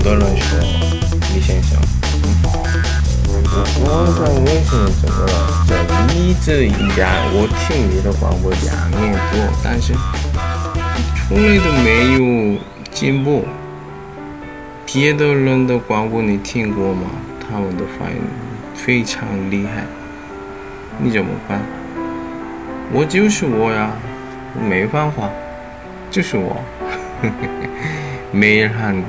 的人说李先生，我在微信怎么了？这一直一家，我听你的广播两年多，但是从来都没有进步。别的人的广播你听过吗？他们的反应非常厉害，你怎么办？我就是我呀，没办法，就是我，没人喊过。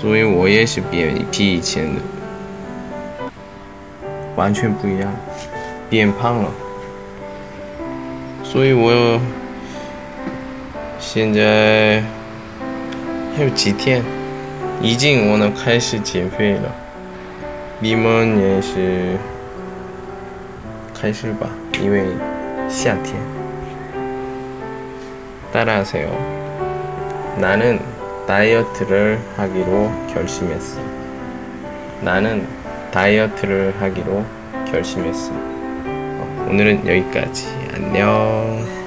所以我也是变比以前的完全不一样，变胖了。所以我现在还有几天，已经我能开始减肥了。你们也是开始吧，因为夏天。따라하세요나는 다이어트를 하기로 결심했어 나는 다이어트를 하기로 결심했어 오늘은 여기까지. 안녕.